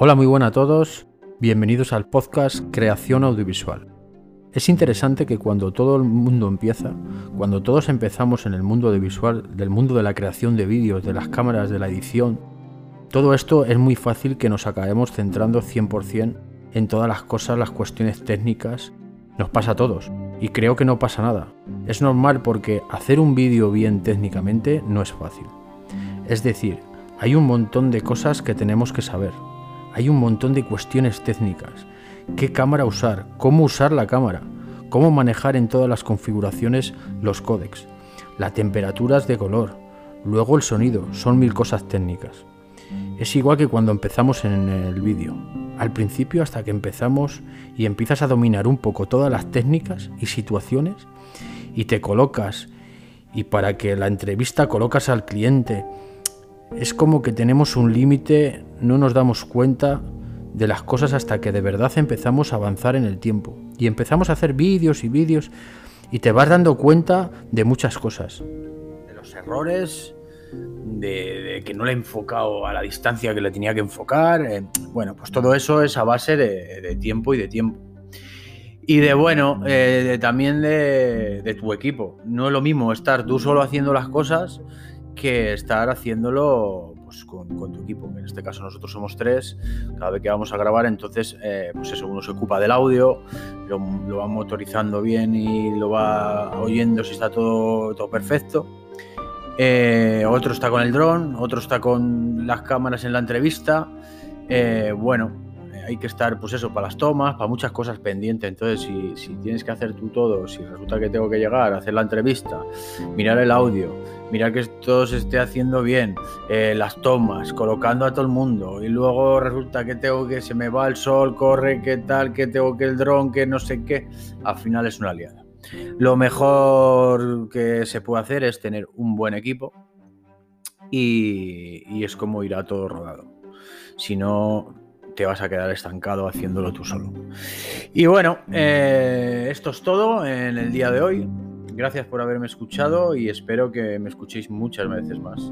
Hola, muy buenas a todos. Bienvenidos al podcast Creación Audiovisual. Es interesante que cuando todo el mundo empieza, cuando todos empezamos en el mundo audiovisual, del mundo de la creación de vídeos, de las cámaras, de la edición, todo esto es muy fácil que nos acabemos centrando 100% en todas las cosas, las cuestiones técnicas. Nos pasa a todos. Y creo que no pasa nada. Es normal porque hacer un vídeo bien técnicamente no es fácil. Es decir, hay un montón de cosas que tenemos que saber. Hay un montón de cuestiones técnicas. ¿Qué cámara usar? ¿Cómo usar la cámara? ¿Cómo manejar en todas las configuraciones los códecs? Las temperaturas de color. Luego el sonido. Son mil cosas técnicas. Es igual que cuando empezamos en el vídeo. Al principio hasta que empezamos y empiezas a dominar un poco todas las técnicas y situaciones y te colocas y para que la entrevista colocas al cliente es como que tenemos un límite, no nos damos cuenta de las cosas hasta que de verdad empezamos a avanzar en el tiempo. Y empezamos a hacer vídeos y vídeos y te vas dando cuenta de muchas cosas. De los errores, de, que no le he enfocado a la distancia que le tenía que enfocar. Eh, bueno, pues todo eso es a base de, tiempo y de tiempo. Y de bueno, eh, también de, de tu equipo. No es lo mismo estar tú solo haciendo las cosas que estar haciéndolo pues, con, tu equipo. En este caso nosotros somos tres, cada vez que vamos a grabar, entonces eh, pues eso, uno se ocupa del audio, lo, va motorizando bien y lo va oyendo si está todo, todo perfecto. Eh, otro está con el dron, otro está con las cámaras en la entrevista. Eh, bueno, hay que estar, pues eso, para las tomas, para muchas cosas pendientes. Entonces, si, si, tienes que hacer tú todo, si resulta que tengo que llegar hacer la entrevista, mirar el audio, mirar que todo se esté haciendo bien, eh, las tomas, colocando a todo el mundo, y luego resulta que tengo que se me va el sol, corre, qué tal, que tengo que el dron, que no sé qué, al final es una aliada. Lo mejor que se puede hacer es tener un buen equipo y, y es como irá todo rodado. Si no, te vas a quedar estancado haciéndolo tú solo. Y bueno, eh, esto es todo en el día de hoy. Gracias por haberme escuchado y espero que me escuchéis muchas veces más.